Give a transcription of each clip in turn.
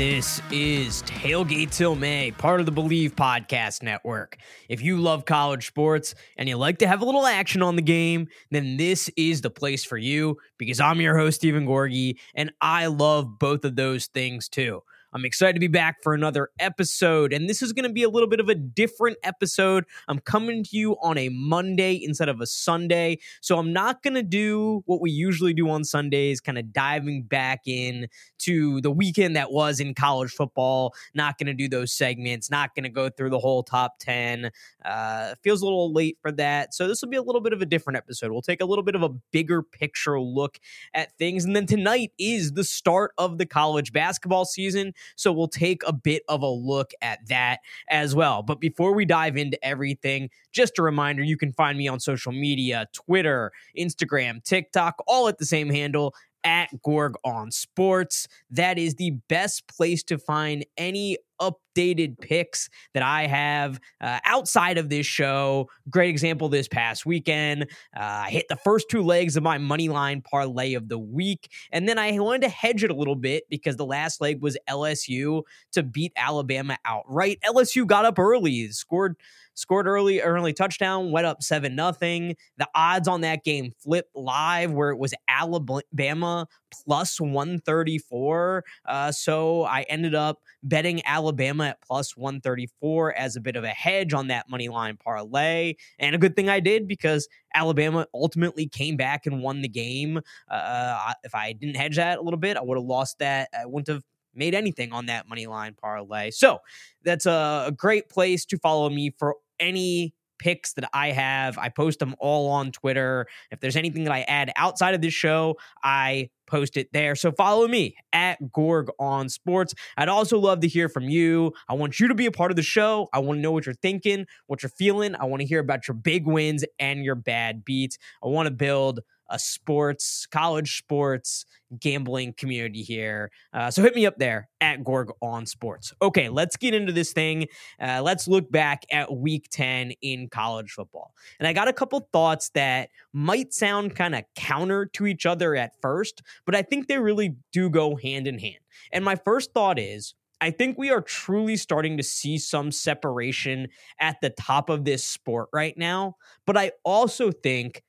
This is Tailgate Till May, part of the Believe Podcast Network. If you love college sports and you like to have a little action on the game, then this is the place for you because I'm your host, Steven Gorgie, and I love both of those things too. I'm excited to be back for another episode, and this is going to be a little bit of a different episode. I'm coming to you on a Monday instead of a Sunday, so I'm not going to do what we usually do on Sundays, kind of diving back in to the weekend that was in college football. Not going to do those segments, not going to go through the whole top 10. Uh, feels a little late for that, so this will be a little bit of a different episode. We'll take a little bit of a bigger picture look at things, and then tonight is the start of the college basketball season. So we'll take a bit of a look at that as well. But before we dive into everything, just a reminder you can find me on social media Twitter, Instagram, TikTok, all at the same handle at Gorg on Sports. That is the best place to find any updated picks that I have uh, outside of this show. Great example this past weekend. Uh, I hit the first two legs of my money line parlay of the week, and then I wanted to hedge it a little bit because the last leg was LSU to beat Alabama outright. LSU got up early, scored scored early early touchdown, went up 7 nothing. The odds on that game flipped live where it was Alabama plus 134. Uh, so I ended up betting Alabama at plus 134 as a bit of a hedge on that money line parlay. And a good thing I did because Alabama ultimately came back and won the game. Uh, if I didn't hedge that a little bit, I would have lost that. I wouldn't have made anything on that money line parlay. So that's a, a great place to follow me for any picks that I have. I post them all on Twitter. If there's anything that I add outside of this show, I post it there. So follow me at Gorg on Sports. I'd also love to hear from you. I want you to be a part of the show. I want to know what you're thinking, what you're feeling. I want to hear about your big wins and your bad beats. I want to build a sports, college sports gambling community here. Uh, so hit me up there at Gorg on Sports. Okay, let's get into this thing. Uh, let's look back at week 10 in college football. And I got a couple thoughts that might sound kind of counter to each other at first, but I think they really do go hand in hand. And my first thought is, I think we are truly starting to see some separation at the top of this sport right now. But I also think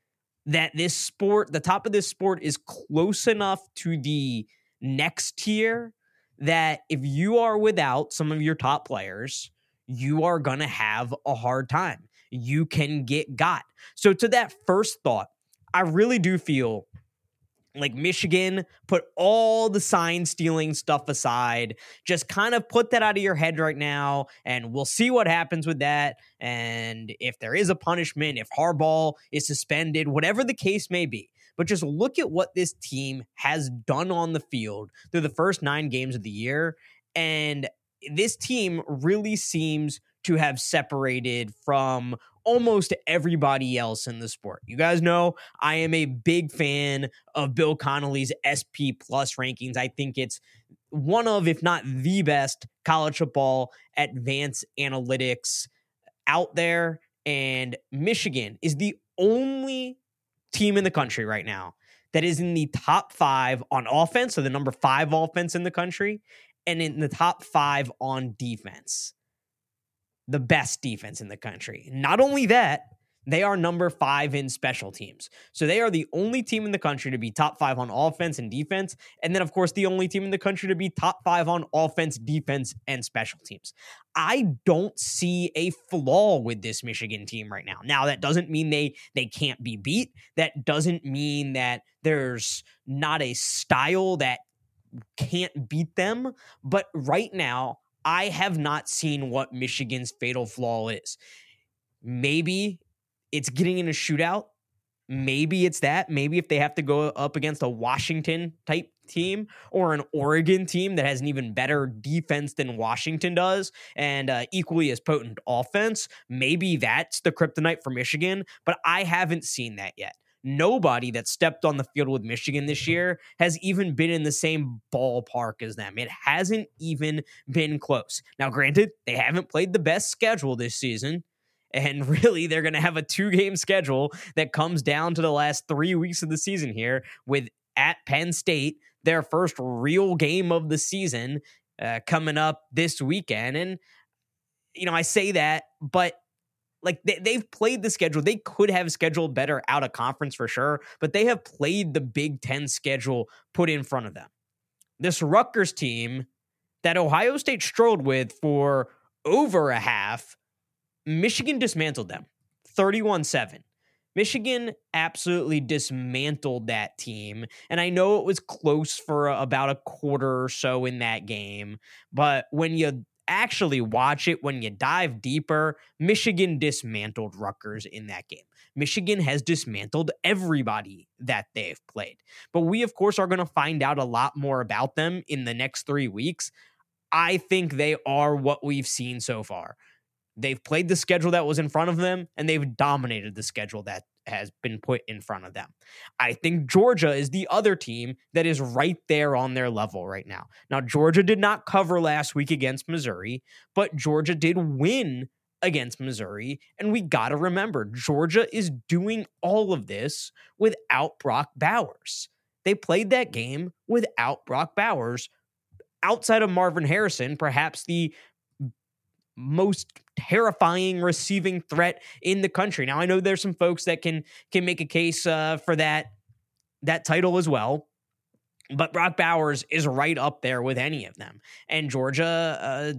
that this sport, the top of this sport is close enough to the next tier that if you are without some of your top players, you are going to have a hard time. You can get got. So, to that first thought, I really do feel like Michigan, put all the sign stealing stuff aside. Just kind of put that out of your head right now, and we'll see what happens with that. And if there is a punishment, if Harbaugh is suspended, whatever the case may be. But just look at what this team has done on the field through the first nine games of the year. And this team really seems to have separated from almost everybody else in the sport. You guys know I am a big fan of Bill Connelly's SP plus rankings. I think it's one of, if not the best, college football advanced analytics out there. And Michigan is the only team in the country right now that is in the top five on offense, so the number five offense in the country, and in the top five on defense the best defense in the country. Not only that, they are number five in special teams. So they are the only team in the country to be top five on offense and defense. And then, of course, the only team in the country to be top five on offense, defense, and special teams. I don't see a flaw with this Michigan team right now. Now, that doesn't mean they they can't be beat. That doesn't mean that there's not a style that can't beat them. But right now, I have not seen what Michigan's fatal flaw is. Maybe it's getting in a shootout. Maybe it's that. Maybe if they have to go up against a Washington type team or an Oregon team that has an even better defense than Washington does and uh, equally as potent offense, maybe that's the kryptonite for Michigan. But I haven't seen that yet nobody that stepped on the field with Michigan this year has even been in the same ballpark as them. It hasn't even been close. Now, granted, they haven't played the best schedule this season. And really, they're going to have a two game schedule that comes down to the last three weeks of the season here with at Penn State, their first real game of the season, uh, coming up this weekend. And, you know, I say that, but like they, have played the schedule. They could have scheduled better out of conference for sure, but they have played the Big Ten schedule put in front of them. This Rutgers team that Ohio State struggled with for over a half, Michigan dismantled them 31 7. Michigan absolutely dismantled that team. And I know it was close for about a quarter or so in that game. But when you actually watch it, when you dive deeper, Michigan dismantled Rutgers in that game. Michigan has dismantled everybody that they've played. But we, of course, are going to find out a lot more about them in the next three weeks. I think they are what we've seen so far. They've played the schedule that was in front of them and they've dominated the schedule that has been put in front of them. I think Georgia is the other team that is right there on their level right now. Now, Georgia did not cover last week against Missouri, but Georgia did win against Missouri. And we got to remember, Georgia is doing all of this without Brock Bowers. They played that game without Brock Bowers. Outside of Marvin Harrison, perhaps the most terrifying receiving threat in the country. Now I know there's some folks that can can make a case uh, for that that title as well. But Brock Bowers is right up there with any of them. And Georgia uh,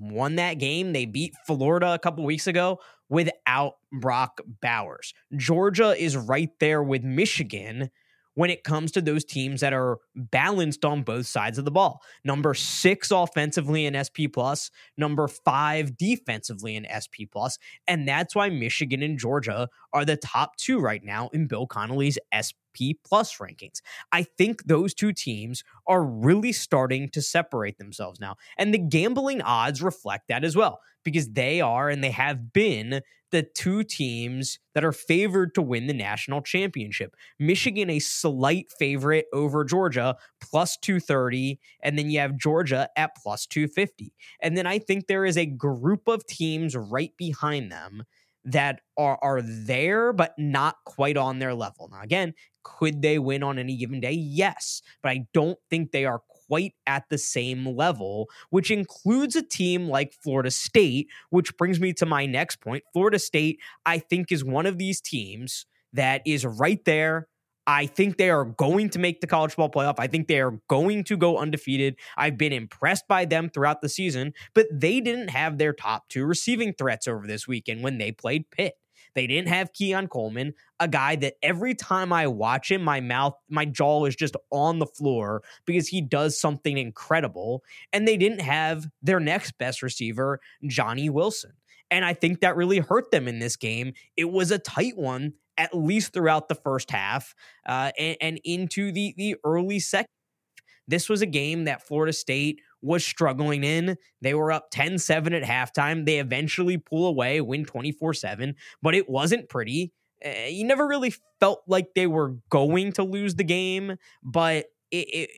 won that game. They beat Florida a couple weeks ago without Brock Bowers. Georgia is right there with Michigan when it comes to those teams that are balanced on both sides of the ball. Number six offensively in SP plus, number five defensively in SP plus, and that's why Michigan and Georgia are the top two right now in Bill Connelly's SP plus rankings. I think those two teams are really starting to separate themselves now, and the gambling odds reflect that as well because they are and they have been the two teams that are favored to win the national championship. Michigan, a slight favorite over Georgia, plus 230. And then you have Georgia at plus 250. And then I think there is a group of teams right behind them that are, are there, but not quite on their level. Now, again, could they win on any given day? Yes, but I don't think they are quite at the same level, which includes a team like Florida State, which brings me to my next point. Florida State, I think, is one of these teams that is right there. I think they are going to make the college football playoff. I think they are going to go undefeated. I've been impressed by them throughout the season, but they didn't have their top two receiving threats over this weekend when they played Pitt. They didn't have Keon Coleman, a guy that every time I watch him, my mouth, my jaw is just on the floor because he does something incredible. And they didn't have their next best receiver, Johnny Wilson. And I think that really hurt them in this game. It was a tight one, at least throughout the first half uh, and, and into the, the early second. This was a game that Florida State was struggling in. They were up 10 7 at halftime. They eventually pull away, win 24 7, but it wasn't pretty. Uh, you never really felt like they were going to lose the game, but it, it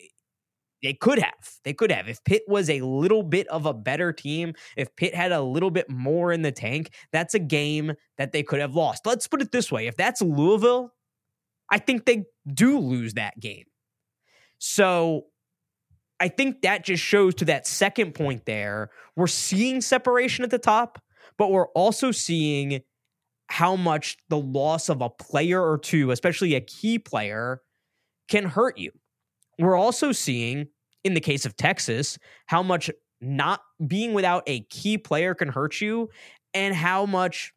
they could have. They could have. If Pitt was a little bit of a better team, if Pitt had a little bit more in the tank, that's a game that they could have lost. Let's put it this way if that's Louisville, I think they do lose that game. So I think that just shows to that second point there. We're seeing separation at the top, but we're also seeing how much the loss of a player or two, especially a key player, can hurt you. We're also seeing, in the case of Texas, how much not being without a key player can hurt you and how much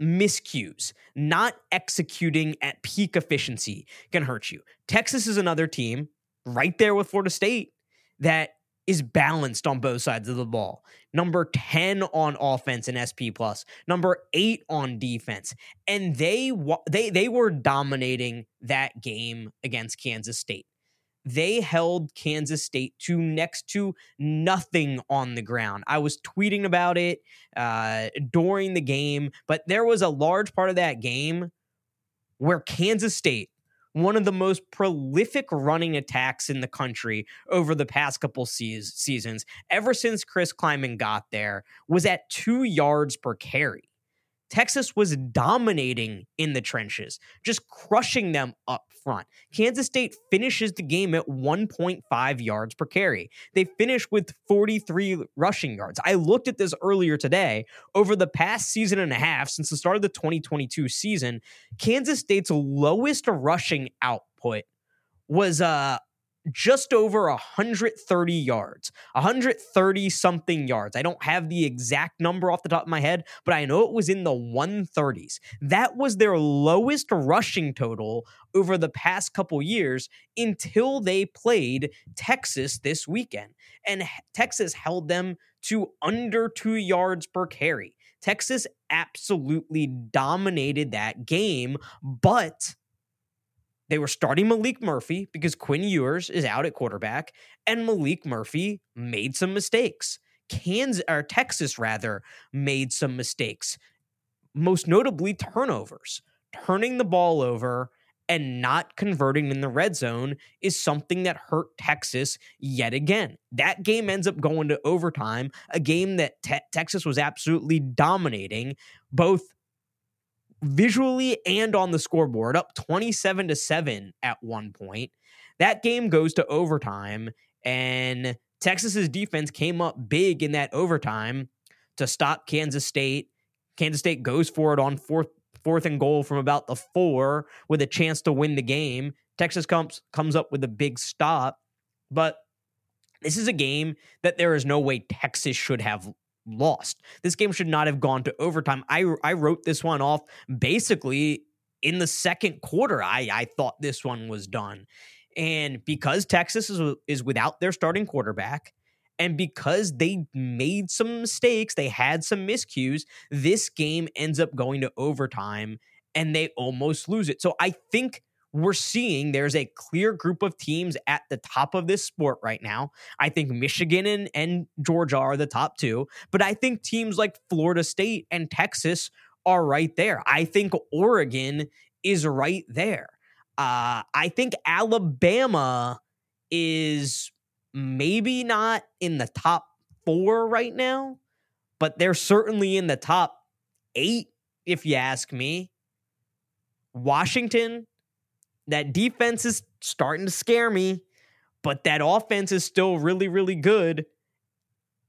miscues, not executing at peak efficiency can hurt you. Texas is another team right there with Florida State that is balanced on both sides of the ball. Number 10 on offense in SP plus, number 8 on defense. And they they they were dominating that game against Kansas State. They held Kansas State to next to nothing on the ground. I was tweeting about it uh, during the game, but there was a large part of that game where Kansas State one of the most prolific running attacks in the country over the past couple se- seasons, ever since Chris Klieman got there, was at two yards per carry. Texas was dominating in the trenches, just crushing them up front. Kansas State finishes the game at 1.5 yards per carry. They finish with 43 rushing yards. I looked at this earlier today. Over the past season and a half, since the start of the 2022 season, Kansas State's lowest rushing output was uh just over 130 yards, 130 something yards. I don't have the exact number off the top of my head, but I know it was in the 130s. That was their lowest rushing total over the past couple years until they played Texas this weekend. And Texas held them to under two yards per carry. Texas absolutely dominated that game, but they were starting Maalik Murphy because Quinn Ewers is out at quarterback, and Maalik Murphy made some mistakes. Kansas or Texas rather made some mistakes, most notably turnovers. Turning the ball over and not converting in the red zone is something that hurt Texas yet again. That game ends up going to overtime, a game that te- Texas was absolutely dominating, both visually and on the scoreboard, up 27 to 7 at one point. That game goes to overtime, and Texas's defense came up big in that overtime to stop Kansas State. Kansas State goes for it on fourth fourth and goal from about the four with a chance to win the game. Texas comes comes up with a big stop, but this is a game that there is no way Texas should have lost. This game should not have gone to overtime. I I wrote this one off basically in the second quarter. I I thought this one was done. And because Texas is is without their starting quarterback and because they made some mistakes, they had some miscues, this game ends up going to overtime and they almost lose it. So I think we're seeing there's a clear group of teams at the top of this sport right now. I think Michigan and, and Georgia are the top two, but I think teams like Florida State and Texas are right there. I think Oregon is right there. Uh, I think Alabama is maybe not in the top four right now, but they're certainly in the top eight, if you ask me. Washington, that defense is starting to scare me, but that offense is still really, really good.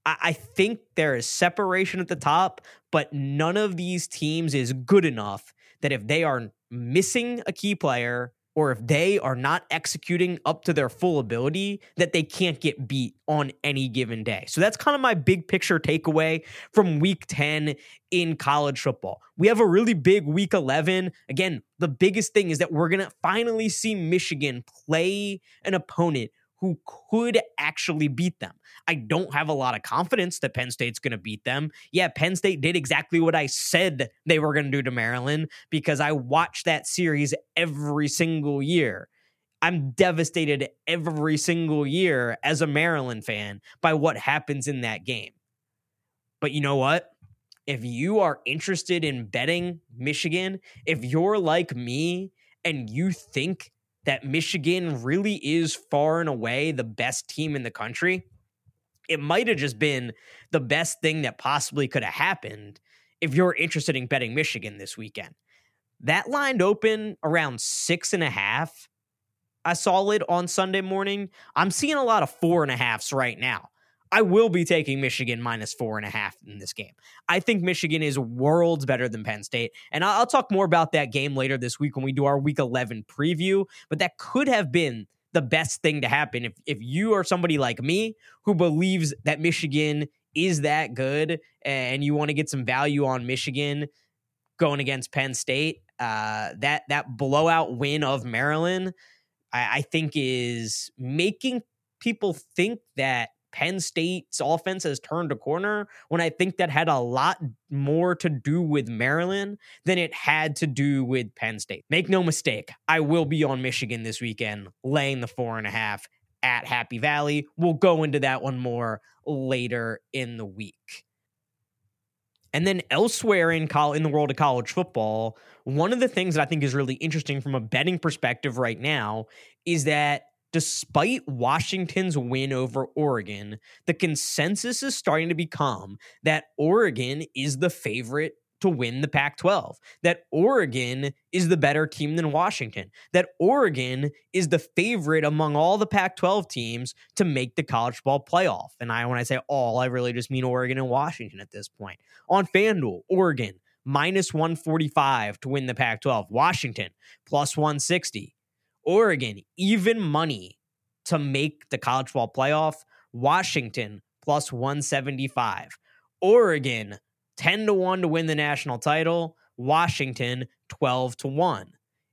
I, I think there is separation at the top, but none of these teams is good enough that if they are missing a key player, or if they are not executing up to their full ability, that they can't get beat on any given day. So that's kind of my big picture takeaway from week 10 in college football. We have a really big week 11. Again, the biggest thing is that we're going to finally see Michigan play an opponent who could actually beat them. I don't have a lot of confidence that Penn State's going to beat them. Yeah, Penn State did exactly what I said they were going to do to Maryland because I watch that series every single year. I'm devastated every single year as a Maryland fan by what happens in that game. But you know what? If you are interested in betting Michigan, if you're like me and you think that Michigan really is far and away the best team in the country, it might have just been the best thing that possibly could have happened if you're interested in betting Michigan this weekend. That lined open around six and a half. I saw it on Sunday morning. I'm seeing a lot of four and a halfs right now. I will be taking Michigan minus four and a half in this game. I think Michigan is worlds better than Penn State. And I'll talk more about that game later this week when we do our week 11 preview. But that could have been the best thing to happen if, if you are somebody like me who believes that Michigan is that good and you want to get some value on Michigan going against Penn State. Uh, that that blowout win of Maryland, I, I think, is making people think that Penn State's offense has turned a corner when I think that had a lot more to do with Maryland than it had to do with Penn State. Make no mistake, I will be on Michigan this weekend, laying the four and a half at Happy Valley. We'll go into that one more later in the week. And then elsewhere in in the world of college football, one of the things that I think is really interesting from a betting perspective right now is that despite Washington's win over Oregon, the consensus is starting to become that Oregon is the favorite to win the Pac 12, that Oregon is the better team than Washington, that Oregon is the favorite among all the Pac 12 teams to make the college ball playoff. And I, when I say all, I really just mean Oregon and Washington at this point. On FanDuel, Oregon minus 145 to win the Pac 12, Washington plus 160, Oregon even money to make the college ball playoff, Washington plus 175. Oregon 10 to 1 to win the national title, Washington 12 to 1.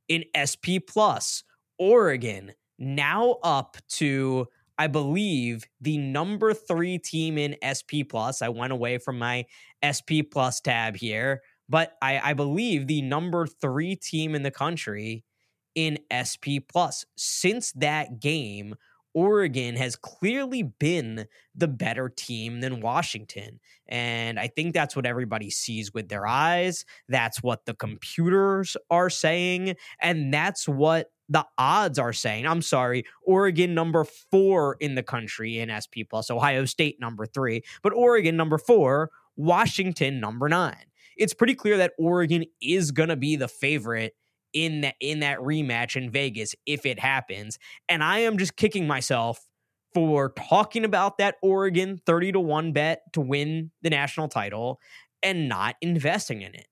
In SP Plus, Oregon now up to I believe the number 3 team in SP Plus. I went away from my SP Plus tab here, but I, I believe the number 3 team in the country in SP Plus. Since that game, Oregon has clearly been the better team than Washington. And I think that's what everybody sees with their eyes. That's what the computers are saying. And that's what the odds are saying. I'm sorry, Oregon number four in the country in SP plus, Ohio State number three, but Oregon number four, Washington number nine. It's pretty clear that Oregon is going to be the favorite in that in that rematch in Vegas if it happens. And I am just kicking myself for talking about that Oregon 30 to 1 bet to win the national title and not investing in it.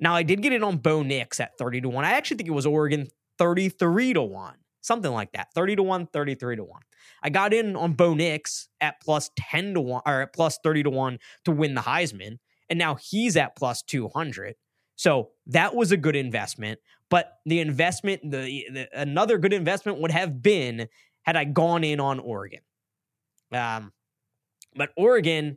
Now I did get it on Bo Nix at 30 to 1. I actually think it was Oregon 33 to 1. Something like that. 30 to 1, 33 to 1. I got in on Bo Nix at plus 10 to 1 or at plus 30 to 1 to win the Heisman. And now he's at plus 200. So that was a good investment. But the investment, the, the another good investment would have been had I gone in on Oregon. Um, but Oregon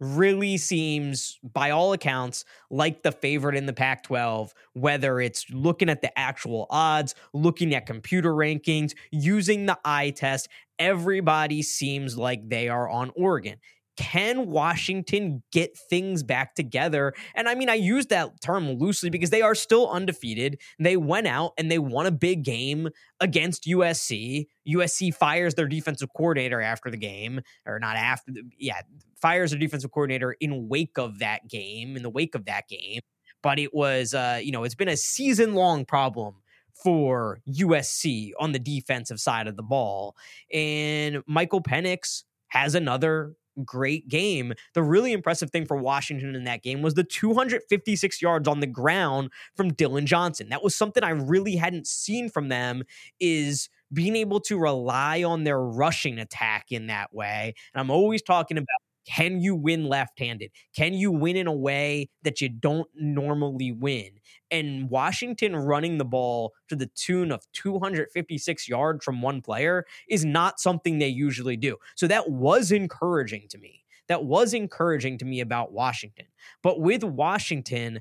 really seems, by all accounts, like the favorite in the Pac 12, whether it's looking at the actual odds, looking at computer rankings, using the eye test. Everybody seems like they are on Oregon can Washington get things back together? And I mean, I use that term loosely because they are still undefeated. They went out and they won a big game against USC. USC fires their defensive coordinator after the game, or not after, yeah, fires their defensive coordinator in wake of that game, in the wake of that game. But it was, uh, you know, it's been a season long problem for USC on the defensive side of the ball. And Michael Penix has another great game. The really impressive thing for Washington in that game was the 256 yards on the ground from Dillon Johnson. That was something I really hadn't seen from them is being able to rely on their rushing attack in that way. And I'm always talking about can you win left handed? Can you win in a way that you don't normally win? And Washington running the ball to the tune of 256 yards from one player is not something they usually do. So that was encouraging to me. That was encouraging to me about Washington. But with Washington,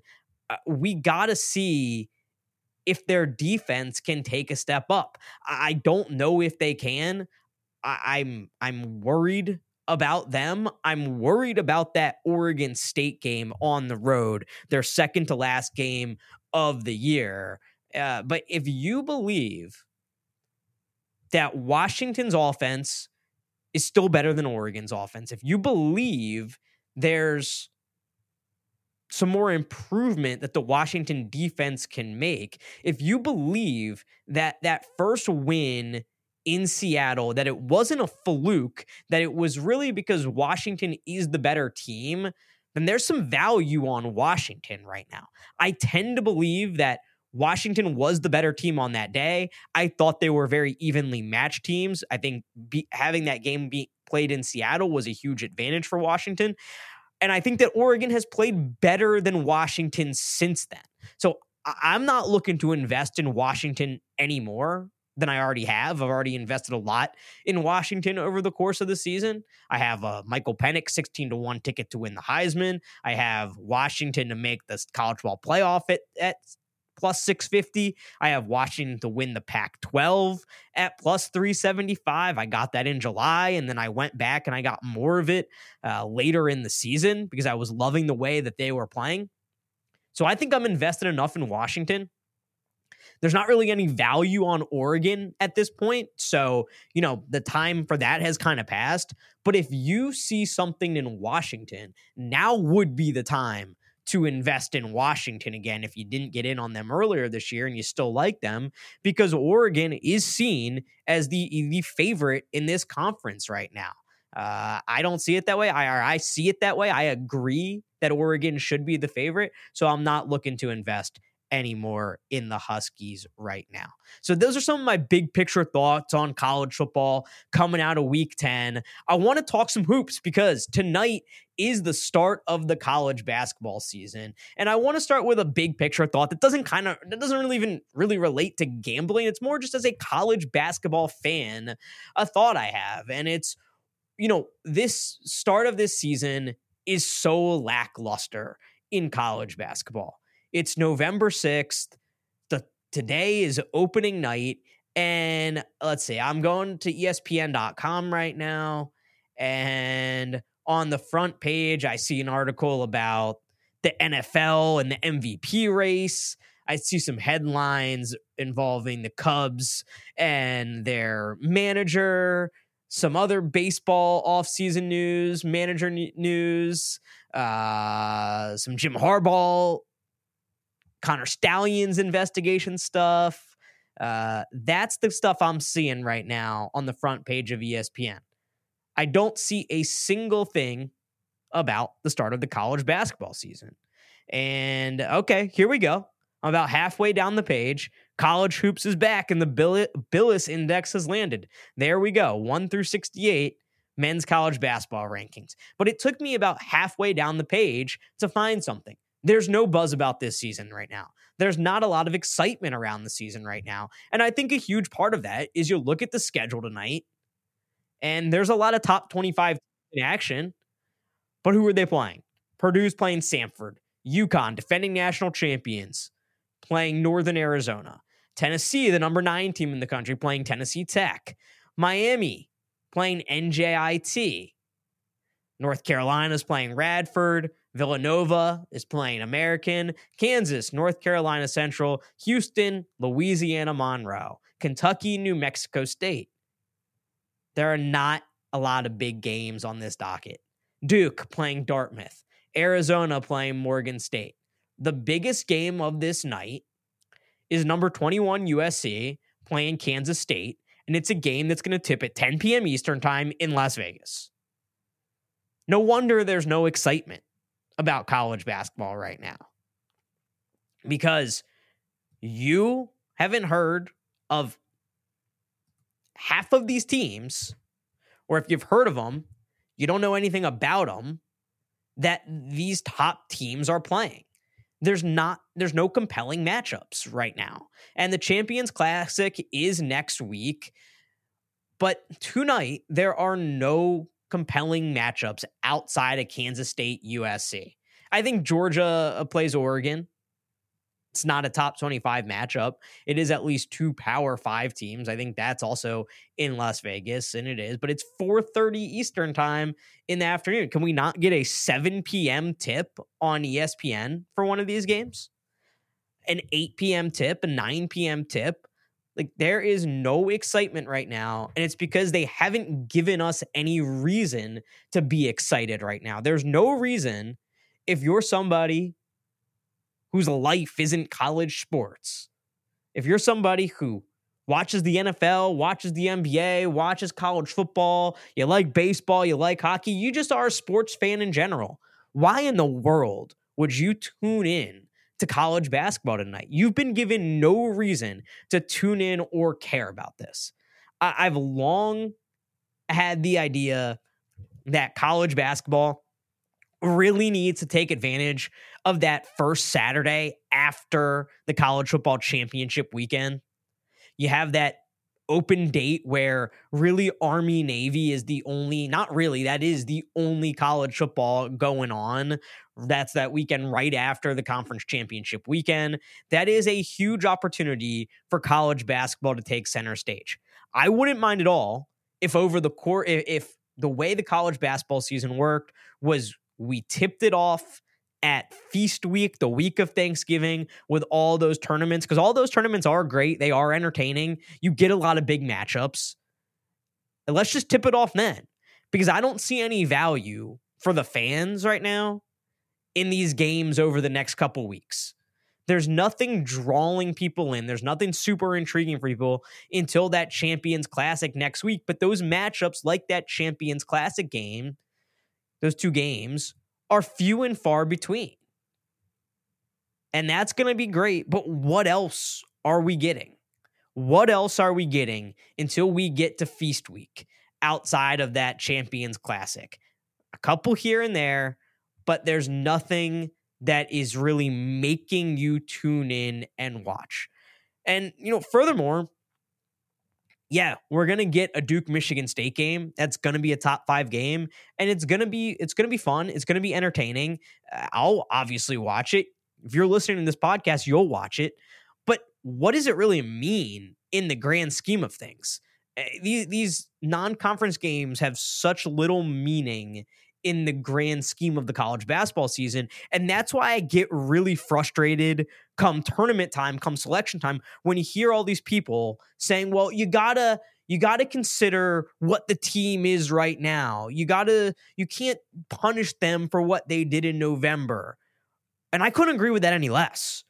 uh, we got to see if their defense can take a step up. I don't know if they can. I'm, I'm worried about them. I'm worried about that Oregon State game on the road, their second to last game of the year. Uh, but if you believe that Washington's offense is still better than Oregon's offense, if you believe there's some more improvement that the Washington defense can make, if you believe that that first win in Seattle that it wasn't a fluke, that it was really because Washington is the better team, then there's some value on Washington right now. I tend to believe that Washington was the better team on that day. I thought they were very evenly matched teams. I think be, having that game be played in Seattle was a huge advantage for Washington. And I think that Oregon has played better than Washington since then. So I'm not looking to invest in Washington anymore than I already have. I've already invested a lot in Washington over the course of the season. I have a Michael Penix 16 to 1 ticket to win the Heisman. I have Washington to make the college ball playoff at, at plus 650. I have Washington to win the Pac 12 at plus 375. I got that in July, and then I went back and I got more of it uh, later in the season because I was loving the way that they were playing. So I think I'm invested enough in Washington there's not really any value on Oregon at this point. So, you know, the time for that has kind of passed. But if you see something in Washington, now would be the time to invest in Washington again if you didn't get in on them earlier this year and you still like them because Oregon is seen as the the favorite in this conference right now. Uh, I don't see it that way. I I see it that way. I agree that Oregon should be the favorite, so I'm not looking to invest anymore in the Huskies right now. So those are some of my big picture thoughts on college football coming out of week 10. I want to talk some hoops because tonight is the start of the college basketball season. And I want to start with a big picture thought that doesn't kind of that doesn't really even really relate to gambling. It's more just as a college basketball fan, a thought I have. And it's you know, this start of this season is so lackluster in college basketball it's November 6th. The today is opening night and let's see. I'm going to espn.com right now and on the front page I see an article about the NFL and the MVP race. I see some headlines involving the Cubs and their manager, some other baseball offseason news, manager news, uh, some Jim Harbaugh Connor Stalions investigation stuff. Uh, that's the stuff I'm seeing right now on the front page of ESPN. I don't see a single thing about the start of the college basketball season. And okay, here we go. I'm about halfway down the page. College hoops is back, and the Bilas index has landed. There we go, one through 68 men's college basketball rankings. But it took me about halfway down the page to find something. There's no buzz about this season right now. There's not a lot of excitement around the season right now. And I think a huge part of that is you look at the schedule tonight, and there's a lot of top 25 in action. But who are they playing? Purdue's playing Samford, UConn, defending national champions, playing Northern Arizona. Tennessee, the number nine team in the country, playing Tennessee Tech. Miami playing NJIT. North Carolina's playing Radford. Villanova is playing American, Kansas, North Carolina Central, Houston, Louisiana Monroe, Kentucky, New Mexico State. There are not a lot of big games on this docket. Duke playing Dartmouth, Arizona playing Morgan State. The biggest game of this night is number 21 USC playing Kansas State, and it's a game that's going to tip at 10 p.m. Eastern Time in Las Vegas. No wonder there's no excitement about college basketball right now because you haven't heard of half of these teams, or if you've heard of them, you don't know anything about them that these top teams are playing. There's not there's no compelling matchups right now. And the Champions Classic is next week. But tonight there are no compelling matchups outside of Kansas State USC. I think Georgia uh, plays Oregon. It's not a top 25 matchup. It is at least two power 5 teams. I think that's also in Las Vegas and it is, but it's 4:30 Eastern time in the afternoon. Can we not get a 7 p.m. tip on ESPN for one of these games? An 8 p.m. tip, a 9 p.m. tip? Like there is no excitement right now, and it's because they haven't given us any reason to be excited right now. There's no reason if you're somebody whose life isn't college sports, if you're somebody who watches the NFL, watches the NBA, watches college football, you like baseball, you like hockey, you just are a sports fan in general. Why in the world would you tune in to college basketball tonight. You've been given no reason to tune in or care about this. I- have long had the idea that college basketball really needs to take advantage of that first Saturday after the college football championship weekend. You have that open date where really Army Navy is the only, not really, that is the only college football going on. That's that weekend right after the conference championship weekend. That is a huge opportunity for college basketball to take center stage. I wouldn't mind at all if over the court, if the way the college basketball season worked was we tipped it off at feast week, the week of Thanksgiving, with all those tournaments, because all those tournaments are great. They are entertaining. You get a lot of big matchups. And let's just tip it off then, because I don't see any value for the fans right now in these games over the next couple weeks. There's nothing drawing people in. There's nothing super intriguing for people until that Champions Classic next week. But those matchups, like that Champions Classic game, those two games, are few and far between. And that's going to be great. But what else are we getting? What else are we getting until we get to Feast Week outside of that Champions Classic? A couple here and there, but there's nothing that is really making you tune in and watch. And, you know, furthermore, yeah, we're to get a Duke Michigan State game. That's to be a top 5 game and it's to be it's to be fun. It's to be entertaining. Uh, I'll obviously watch it. If you're listening to this podcast, you'll watch it. But what does it really mean in the grand scheme of things? Eh, these, these non-conference games have such little meaning in the grand scheme of the college basketball season. And that's why I get really frustrated come tournament time, come selection time, when you hear all these people saying, well, you gotta. You got to consider what the team is right now. You got to you can't punish them for what they did in November. And I couldn't agree with that any less.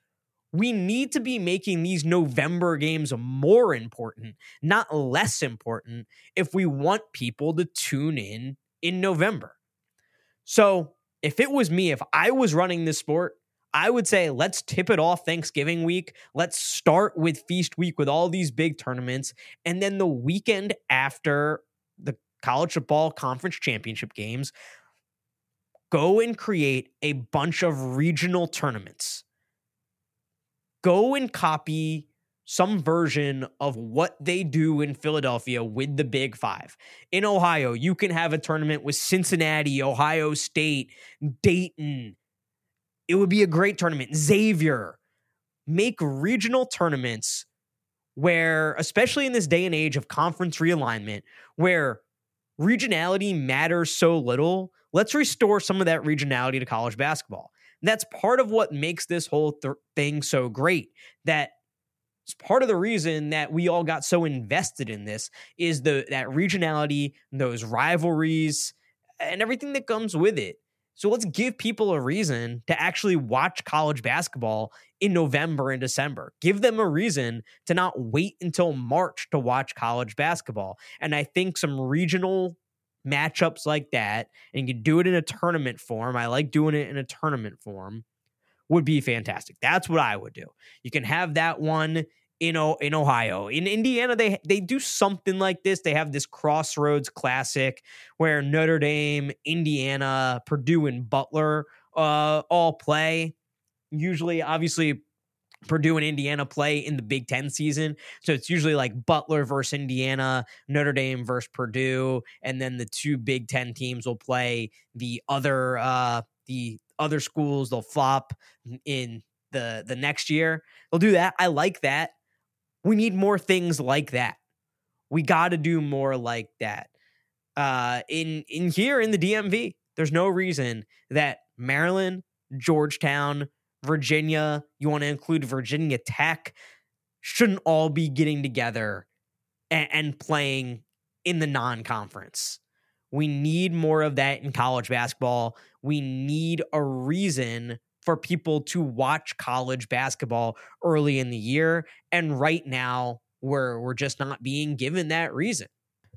We need to be making these November games more important, not less important, if we want people to tune in in November. So if it was me, if I was running this sport, I would say let's tip it off Thanksgiving week. Let's start with feast week with all these big tournaments. And then the weekend after the college football conference championship games, go and create a bunch of regional tournaments. Go and copy some version of what they do in Philadelphia with the Big Five. In Ohio, you can have a tournament with Cincinnati, Ohio State, Dayton. It would be a great tournament. Xavier. Make regional tournaments where, especially in this day and age of conference realignment, where regionality matters so little, let's restore some of that regionality to college basketball. that's part of what makes this whole th- thing so great. That it's part of the reason that we all got so invested in this is the that regionality, those rivalries, and everything that comes with it. So let's give people a reason to actually watch college basketball in November and December. Give them a reason to not wait until March to watch college basketball. And I think some regional matchups like that, and you can do it in a tournament form. I like doing it in a tournament form would be fantastic. That's what I would do. You can have that one in o- in Ohio. In Indiana, they they do something like this. They have this Crossroads Classic where Notre Dame, Indiana, Purdue, and Butler uh, all play. Usually, obviously, Purdue and Indiana play in the Big Ten season. So it's usually like Butler versus Indiana, Notre Dame versus Purdue, and then the two Big Ten teams will play the other uh the other schools. They'll flop in the the next year. They'll do that. I like that. We need more things like that. We got to do more like that. Uh, in in here in the DMV, there's no reason that Maryland, Georgetown, Virginia, you want to include Virginia Tech, shouldn't all be getting together and, and playing in the non-conference. We need more of that in college basketball. We need a reason for people to watch college basketball early in the year. And right now, we're, we're just not being given that reason.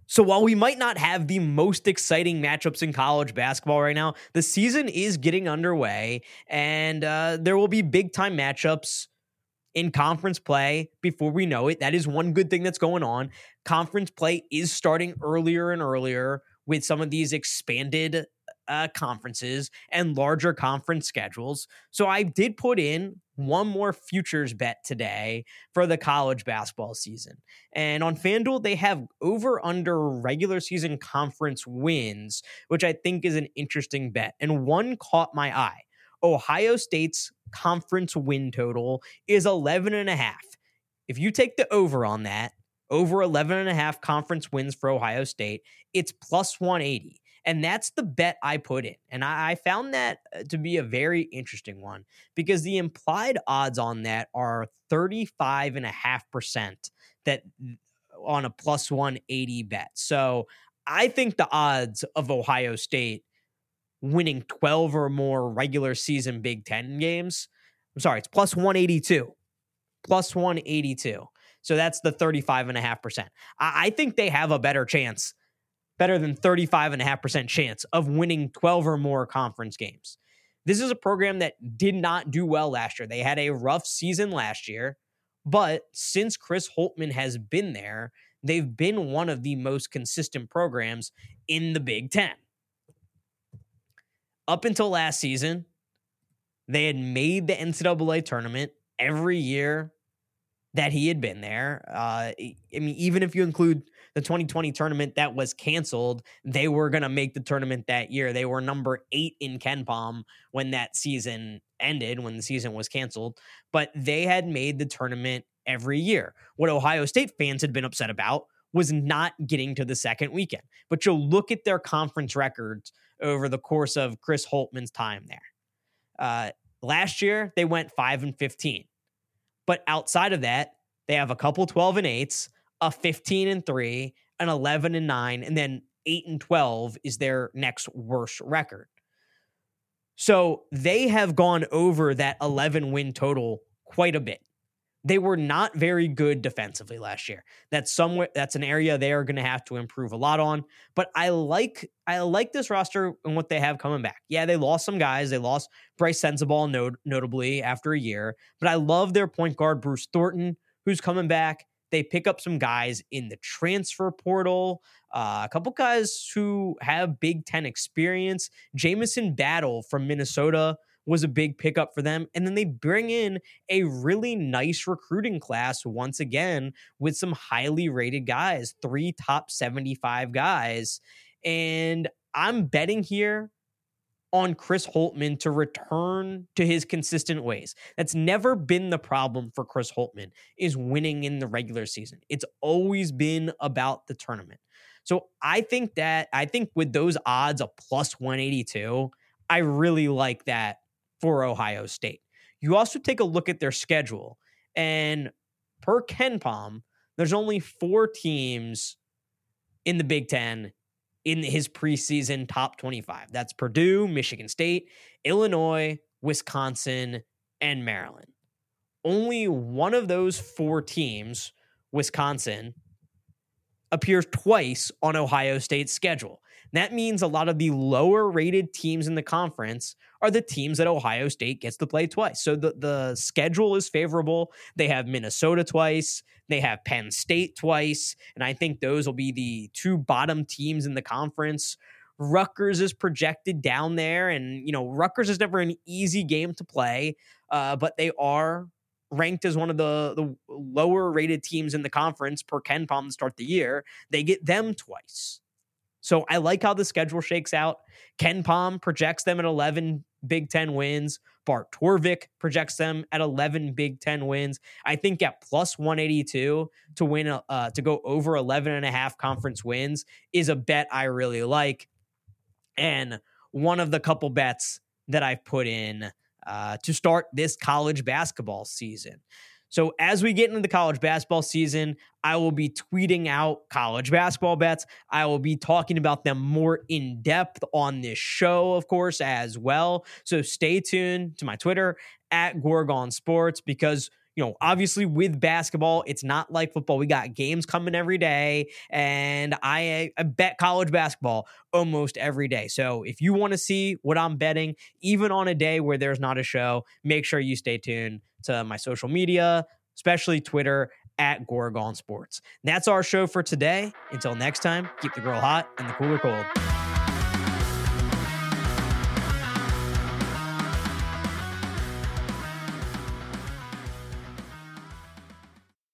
So while we might not have the most exciting matchups in college basketball right now, the season is getting underway and uh, there will be big time matchups in conference play before we know it. That is one good thing that's going on. Conference play is starting earlier and earlier with some of these expanded uh, conferences and larger conference schedules. So I did put in one more futures bet today for the college basketball season. And on FanDuel, they have over under regular season conference wins, which I think is an interesting bet. And one caught my eye. Ohio State's conference win total is 11 and a half. If you take the over on that, over 11 and a half conference wins for Ohio State, it's plus 180. And that's the bet I put in. And I, I found that uh, to be a very interesting one because the implied odds on that are 35.5% that on a plus 180 bet. So I think the odds of Ohio State winning 12 or more regular season Big Ten games. I'm sorry, it's plus 182. Plus 182. So that's the 35.5%. I, think they have a better chance, better than 35.5% chance of winning 12 or more conference games. This is a program that did not do well last year. They had a rough season last year, but since Chris Holtmann has been there, they've been one of the most consistent programs in the Big Ten. Up until last season, they had made the NCAA tournament every year that he had been there. Uh, I mean, even if you include the 2020 tournament that was canceled, they were going to make the tournament that year. They were number eight in KenPom when that season ended, when the season was canceled, but they had made the tournament every year. What Ohio State fans had been upset about was not getting to the second weekend. But you'll look at their conference records over the course of Chris Holtmann's time there. Uh, last year, they went 5 and 15. But outside of that, they have a couple 12 and 8s, a 15 and 3, an 11 and 9, and then 8 and 12 is their next worst record. So they have gone over that 11 win total quite a bit. They were not very good defensively last year. That's somewhere that's an area they are going to have to improve a lot on. But I like I like this roster and what they have coming back. Yeah, they lost some guys. They lost Brice Sensabaugh not- notably after a year, but I love their point guard Bruce Thornton who's coming back. They pick up some guys in the transfer portal, uh, a couple guys who have Big Ten experience. Jamison Battle from Minnesota was a big pickup for them. And then they bring in a really nice recruiting class once again with some highly rated guys, three top 75 guys. And I'm betting here on Chris Holtmann to return to his consistent ways. That's never been the problem for Chris Holtmann is winning in the regular season. It's always been about the tournament. So I think that I think with those odds of plus 182, I really like that for Ohio State. You also take a look at their schedule, and per KenPom, there's only four teams in the Big Ten in his preseason top 25. That's Purdue, Michigan State, Illinois, Wisconsin, and Maryland. Only one of those four teams, Wisconsin, appears twice on Ohio State's schedule. That means a lot of the lower rated teams in the conference are the teams that Ohio State gets to play twice. So the, the schedule is favorable. They have Minnesota twice, they have Penn State twice, and I think those will be the two bottom teams in the conference. Rutgers is projected down there, and you know Rutgers is never an easy game to play, uh, but they are ranked as one of the the lower rated teams in the conference per KenPom to start the year. They get them twice. So I like how the schedule shakes out. KenPom projects them at 11 Big Ten wins. Bart Torvik projects them at 11 Big Ten wins. I think at plus 182 to win, uh, to go over 11 and a half conference wins is a bet I really like. And one of the couple bets that I've put in uh, to start this college basketball season. So as we get into the college basketball season, I will be tweeting out college basketball bets. I will be talking about them more in depth on this show, of course, as well. So stay tuned to my Twitter at Gorgon Sports because you know, obviously with basketball, it's not like football. We got games coming every day, and I, I bet college basketball almost every day. So if you want to see what I'm betting, even on a day where there's not a show, make sure you stay tuned to my social media, especially Twitter at Gorgon Sports. That's our show for today. Until next time, keep the girl hot and the cooler cold.